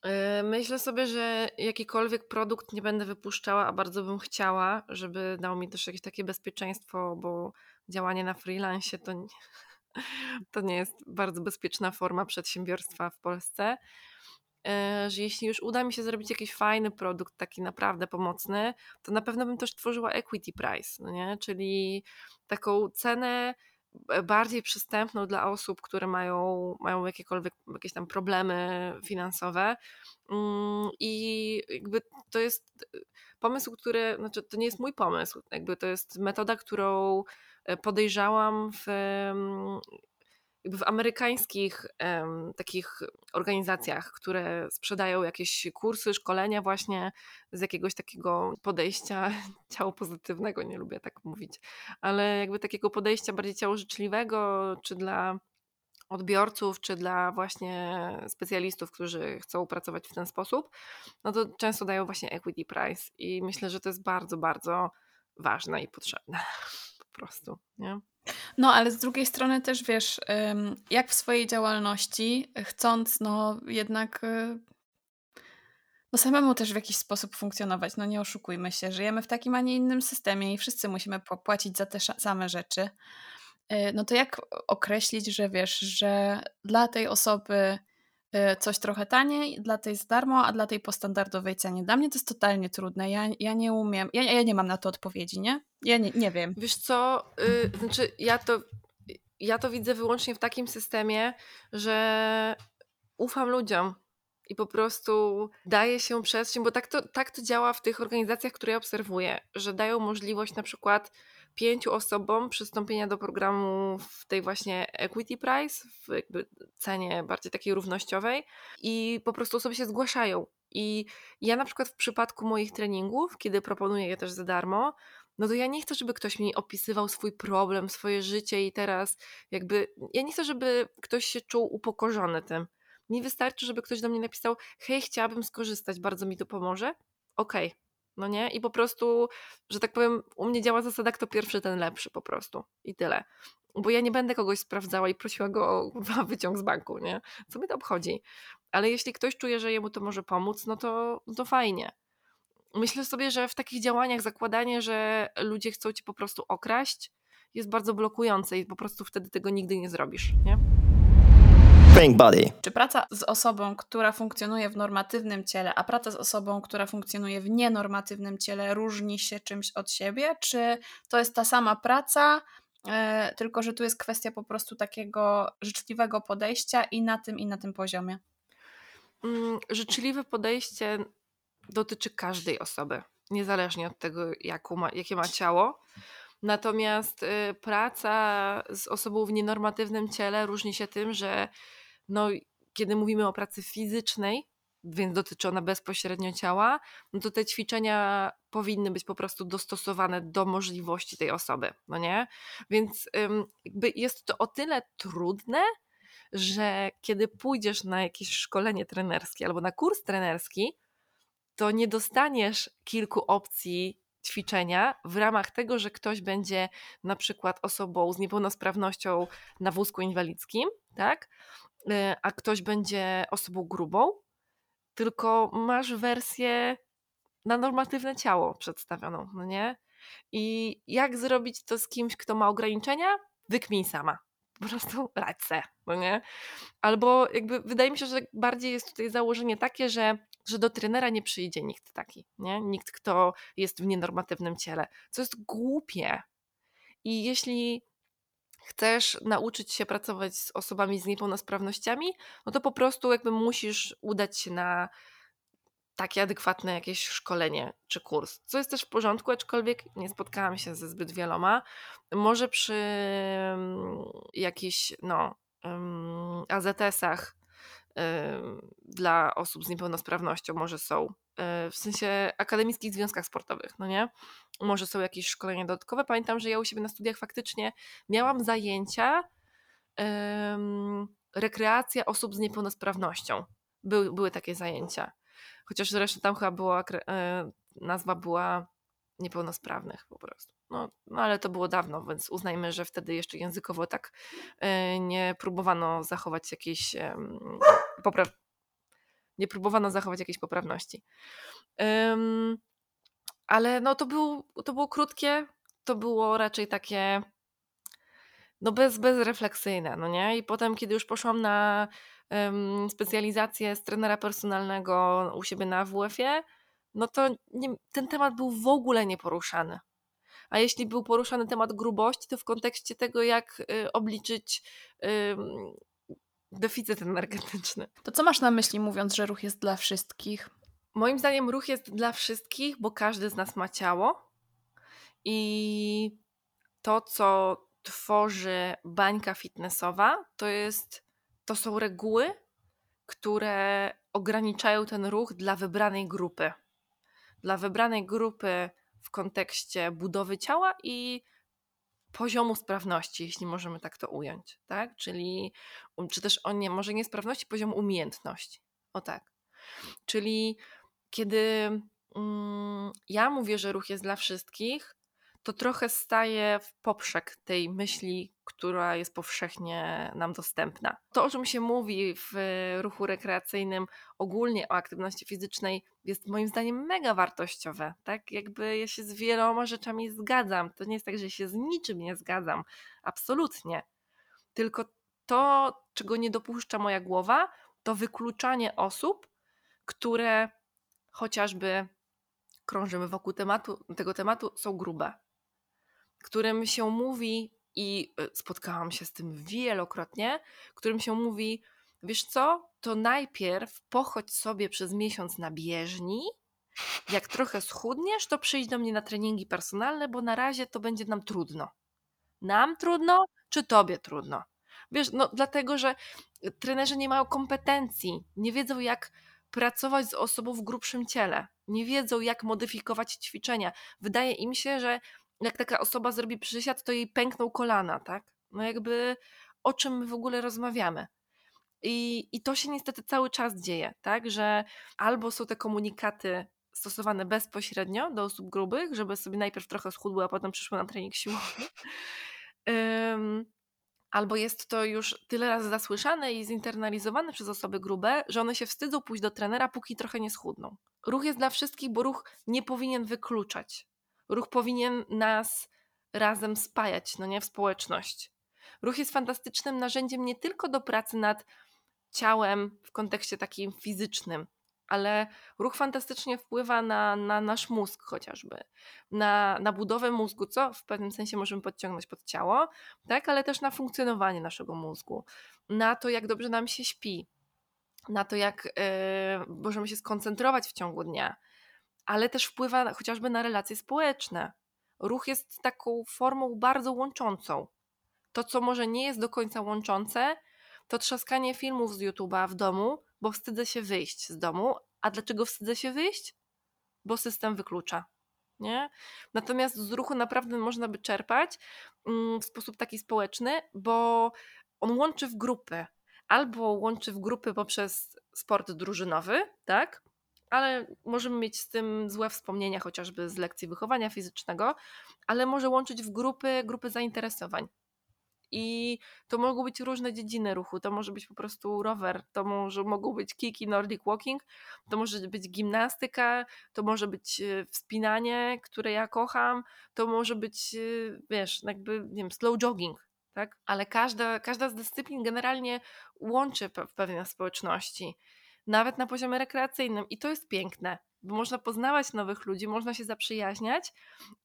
Yy, myślę sobie, że jakikolwiek produkt nie będę wypuszczała, a bardzo bym chciała, żeby dał mi też jakieś takie bezpieczeństwo, bo działanie na freelance to nie, to nie jest bardzo bezpieczna forma przedsiębiorstwa w Polsce. E, że jeśli już uda mi się zrobić jakiś fajny produkt, taki naprawdę pomocny, to na pewno bym też tworzyła equity price, no nie? czyli taką cenę e, bardziej przystępną dla osób, które mają, mają jakiekolwiek jakieś tam problemy finansowe. Mm, I jakby to jest pomysł, który, znaczy to nie jest mój pomysł, jakby to jest metoda, którą E, podejrzałam w, jakby w amerykańskich takich organizacjach, które sprzedają jakieś kursy, szkolenia właśnie z jakiegoś takiego podejścia ciało pozytywnego, nie lubię tak mówić, ale jakby takiego podejścia bardziej ciałożyczliwego, czy dla odbiorców, czy dla właśnie specjalistów, którzy chcą pracować w ten sposób, no to często dają właśnie equity price i myślę, że to jest bardzo, bardzo ważne i potrzebne prostu, nie? No, ale z drugiej strony też wiesz, jak w swojej działalności, chcąc no jednak y, no samemu też w jakiś sposób funkcjonować, no nie oszukujmy się, żyjemy w takim, a nie innym systemie i wszyscy musimy płacić za te same rzeczy. Y, no to jak określić, że wiesz, że dla tej osoby coś trochę taniej, dla tej z darmo, a dla tej po standardowej cenie. Dla mnie to jest totalnie trudne. Ja, ja nie umiem, ja, ja nie mam na to odpowiedzi, nie? Ja nie, nie wiem. Wiesz co, yy, znaczy ja to, ja to widzę wyłącznie w takim systemie, że ufam ludziom i po prostu daje się przestrzeń, bo tak to, tak to działa w tych organizacjach, które ja obserwuję, że dają możliwość na przykład pięciu osobom przystąpienia do programu w tej właśnie equity price, w jakby cenie bardziej takiej równościowej i po prostu osoby się zgłaszają. I ja na przykład w przypadku moich treningów, kiedy proponuję je też za darmo, no to ja nie chcę, żeby ktoś mi opisywał swój problem, swoje życie i teraz jakby, ja nie chcę, żeby ktoś się czuł upokorzony tym. Mi wystarczy, żeby ktoś do mnie napisał, hej, chciałabym skorzystać, bardzo mi to pomoże. Okej, okay No nie? I po prostu, że tak powiem, u mnie działa zasada, kto pierwszy, ten lepszy po prostu. I tyle. Bo ja nie będę kogoś sprawdzała i prosiła go o wyciąg z banku, nie? Co mnie to obchodzi? Ale jeśli ktoś czuje, że jemu to może pomóc, no to, no to fajnie. Myślę sobie, że w takich działaniach zakładanie, że ludzie chcą cię po prostu okraść, jest bardzo blokujące i po prostu wtedy tego nigdy nie zrobisz, nie? Pink Body. Czy praca z osobą, która funkcjonuje w normatywnym ciele, a praca z osobą, która funkcjonuje w nienormatywnym ciele, różni się czymś od siebie? Czy to jest ta sama praca, e, tylko że tu jest kwestia po prostu takiego życzliwego podejścia i na tym, i na tym poziomie? Mm, Życzliwe podejście dotyczy każdej osoby, niezależnie od tego, jaką ma, jakie ma ciało. Natomiast y, praca z osobą w nienormatywnym ciele różni się tym, że no, kiedy mówimy o pracy fizycznej, więc dotyczy ona bezpośrednio ciała, no to te ćwiczenia powinny być po prostu dostosowane do możliwości tej osoby, no nie? Więc jakby jest to o tyle trudne, że kiedy pójdziesz na jakieś szkolenie trenerskie albo na kurs trenerski, to nie dostaniesz kilku opcji ćwiczenia w ramach tego, że ktoś będzie na przykład osobą z niepełnosprawnością na wózku inwalidzkim, tak? E, A ktoś będzie osobą grubą, tylko masz wersję na normatywne ciało przedstawioną, no nie? I jak zrobić to z kimś, kto ma ograniczenia? Wykmij sama. Po prostu se, no nie? Albo jakby wydaje mi się, że bardziej jest tutaj założenie takie, że, że do trenera nie przyjdzie nikt taki, nie? Nikt, kto jest w nienormatywnym ciele, co jest głupie. I jeśli chcesz nauczyć się pracować z osobami z niepełnosprawnościami, no to po prostu jakby musisz udać się na takie adekwatne jakieś szkolenie czy kurs, co jest też w porządku, aczkolwiek nie spotkałam się ze zbyt wieloma. Może przy mm, jakichś no, ym, AZS-ach dla osób z niepełnosprawnością może są, w sensie akademickich związkach sportowych, no nie? Może są jakieś szkolenia dodatkowe. Pamiętam, że ja u siebie na studiach faktycznie miałam zajęcia ym, rekreacja osób z niepełnosprawnością. Były, były takie zajęcia. Chociaż zresztą tam chyba była, e, nazwa była niepełnosprawnych po prostu. No, no ale to było dawno, więc uznajmy, że wtedy jeszcze językowo tak e, nie próbowano zachować jakiejś popraw... nie próbowano zachować jakiejś poprawności. Ym, ale no to, był, to było krótkie, to było raczej takie no bez, bezrefleksyjne, no nie? I potem, kiedy już poszłam na em, specjalizację z trenera personalnego u siebie na WF-ie, no to nie, ten temat był w ogóle nieporuszany. A jeśli był poruszany temat grubości, to w kontekście tego, jak y, obliczyć ym, deficyt energetyczny. To co masz na myśli, mówiąc, że ruch jest dla wszystkich? Moim zdaniem ruch jest dla wszystkich, bo każdy z nas ma ciało i to, co tworzy bańka fitnessowa, to jest to są reguły, które ograniczają ten ruch dla wybranej grupy. Dla wybranej grupy w kontekście budowy ciała i poziomu sprawności, jeśli możemy tak to ująć, tak? Czyli, um, czy też o nie, może nie sprawności, poziomu umiejętności. O tak. Czyli kiedy mm, ja mówię, że ruch jest dla wszystkich, to trochę staje w poprzek tej myśli, która jest powszechnie nam dostępna. To, o czym się mówi w ruchu rekreacyjnym, ogólnie o aktywności fizycznej, jest moim zdaniem mega wartościowe. Tak, jakby ja się z wieloma rzeczami zgadzam. To nie jest tak, że się z niczym nie zgadzam. Absolutnie. Tylko to, czego nie dopuszcza moja głowa, to wykluczanie osób, które chociażby krążymy wokół tematu, tego tematu, są grube. Którym się mówi, i y, spotkałam się z tym wielokrotnie, którym się mówi, wiesz co, to najpierw pochodź sobie przez miesiąc na bieżni, jak trochę schudniesz, to przyjdź do mnie na treningi personalne, bo na razie to będzie nam trudno. Nam trudno, czy tobie trudno? Wiesz, no dlatego, że trenerzy nie mają kompetencji, nie wiedzą jak pracować z osobą w grubszym ciele, nie wiedzą jak modyfikować ćwiczenia. Wydaje im się, że jak taka osoba zrobi przysiad, to jej pękną kolana, tak? No jakby o czym my w ogóle rozmawiamy. I, I to się niestety cały czas dzieje, tak? Że albo są te komunikaty stosowane bezpośrednio do osób grubych, żeby sobie najpierw trochę schudły, a potem przyszły na trening siłowy. Ym, albo jest to już tyle razy zasłyszane i zinternalizowane przez osoby grube, że one się wstydzą pójść do trenera, póki trochę nie schudną. Ruch jest dla wszystkich, bo ruch nie powinien wykluczać. Ruch powinien nas razem spajać, no nie w społeczność. Ruch jest fantastycznym narzędziem nie tylko do pracy nad ciałem w kontekście takim fizycznym, ale ruch fantastycznie wpływa na, na nasz mózg chociażby, na, na budowę mózgu, co w pewnym sensie możemy podciągnąć pod ciało, tak, ale też na funkcjonowanie naszego mózgu, na to, jak dobrze nam się śpi, na to, jak yy, możemy się skoncentrować w ciągu dnia, ale też wpływa chociażby na relacje społeczne. Ruch jest taką formą bardzo łączącą. To, co może nie jest do końca łączące, to trzaskanie filmów z YouTube'a w domu, bo wstydzę się wyjść z domu. A dlaczego wstydzę się wyjść? Bo system wyklucza. Nie? Natomiast z ruchu naprawdę można by czerpać mm, w sposób taki społeczny, bo on łączy w grupy. Albo łączy w grupy poprzez sport drużynowy, tak? Ale możemy mieć z tym złe wspomnienia, chociażby z lekcji wychowania fizycznego, ale może łączyć w grupy, grupy zainteresowań. I to mogą być różne dziedziny ruchu. To może być po prostu rower, to może, mogą być kiki, nordic walking, to może być gimnastyka, to może być e, wspinanie, które ja kocham, to może być, e, wiesz, jakby, nie wiem, slow jogging, tak? Ale każda, każda z dyscyplin generalnie łączy w pewnej społeczności, nawet na poziomie rekreacyjnym i to jest piękne bo można poznawać nowych ludzi, można się zaprzyjaźniać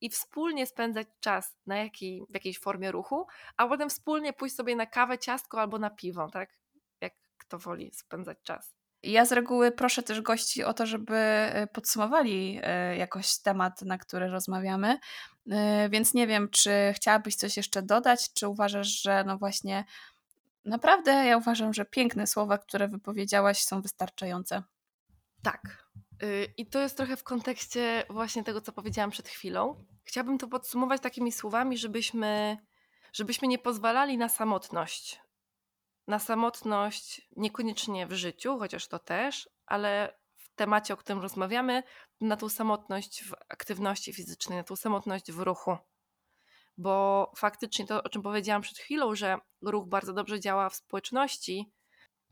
i wspólnie spędzać czas na jakiej, w jakiejś formie ruchu, a potem wspólnie pójść sobie na kawę, ciastko albo na piwo, tak? Jak kto woli spędzać czas. Ja z reguły proszę też gości o to, żeby e, podsumowali e, jakoś temat, na który rozmawiamy. E, więc nie wiem, czy chciałabyś coś jeszcze dodać, czy uważasz, że no właśnie naprawdę ja uważam, że piękne słowa, które wypowiedziałaś, są wystarczające. Tak. Y, I to jest trochę w kontekście właśnie tego, co powiedziałam przed chwilą. Chciałabym to podsumować takimi słowami, żebyśmy, żebyśmy nie pozwalali na samotność. Na samotność niekoniecznie w życiu, chociaż to też, ale w temacie, o którym rozmawiamy, na tą samotność w aktywności fizycznej, na tą samotność w ruchu. Bo faktycznie to, o czym powiedziałam przed chwilą, że ruch bardzo dobrze działa w społeczności,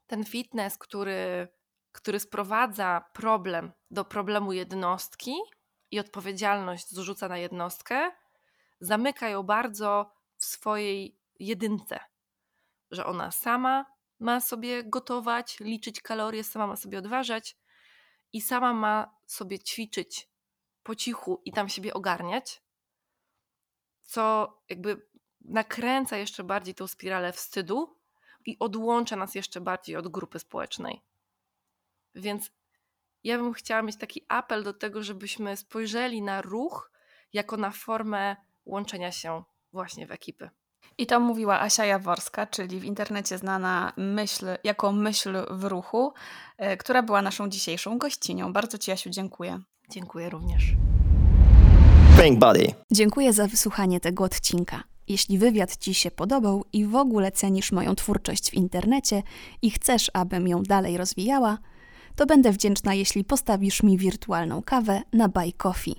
ten fitness, który który sprowadza problem do problemu jednostki i odpowiedzialność zrzuca na jednostkę, zamyka ją bardzo w swojej jedynce, że ona sama ma sobie gotować, liczyć kalorie, sama ma sobie odważać i sama ma sobie ćwiczyć po cichu i tam siebie ogarniać, co jakby nakręca jeszcze bardziej tą spiralę wstydu i odłącza nas jeszcze bardziej od grupy społecznej. Więc ja bym chciała mieć taki apel do tego, żebyśmy spojrzeli na ruch jako na formę łączenia się właśnie w ekipy. I to mówiła Asia Jaworska, czyli w internecie znana myśl, jako myśl w ruchu, e, która była naszą dzisiejszą gościnią. Bardzo Ci, Asiu, dziękuję. Dziękuję również. Dziękuję za wysłuchanie tego odcinka. Jeśli wywiad Ci się podobał i w ogóle cenisz moją twórczość w internecie i chcesz, abym ją dalej rozwijała, to będę wdzięczna, jeśli postawisz mi wirtualną kawę na Buy Coffee.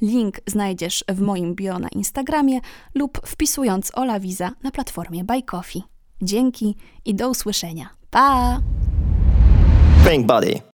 Link znajdziesz w moim bio na Instagramie lub wpisując Ola Wiza na platformie Buy Coffee. Dzięki i do usłyszenia. Pa!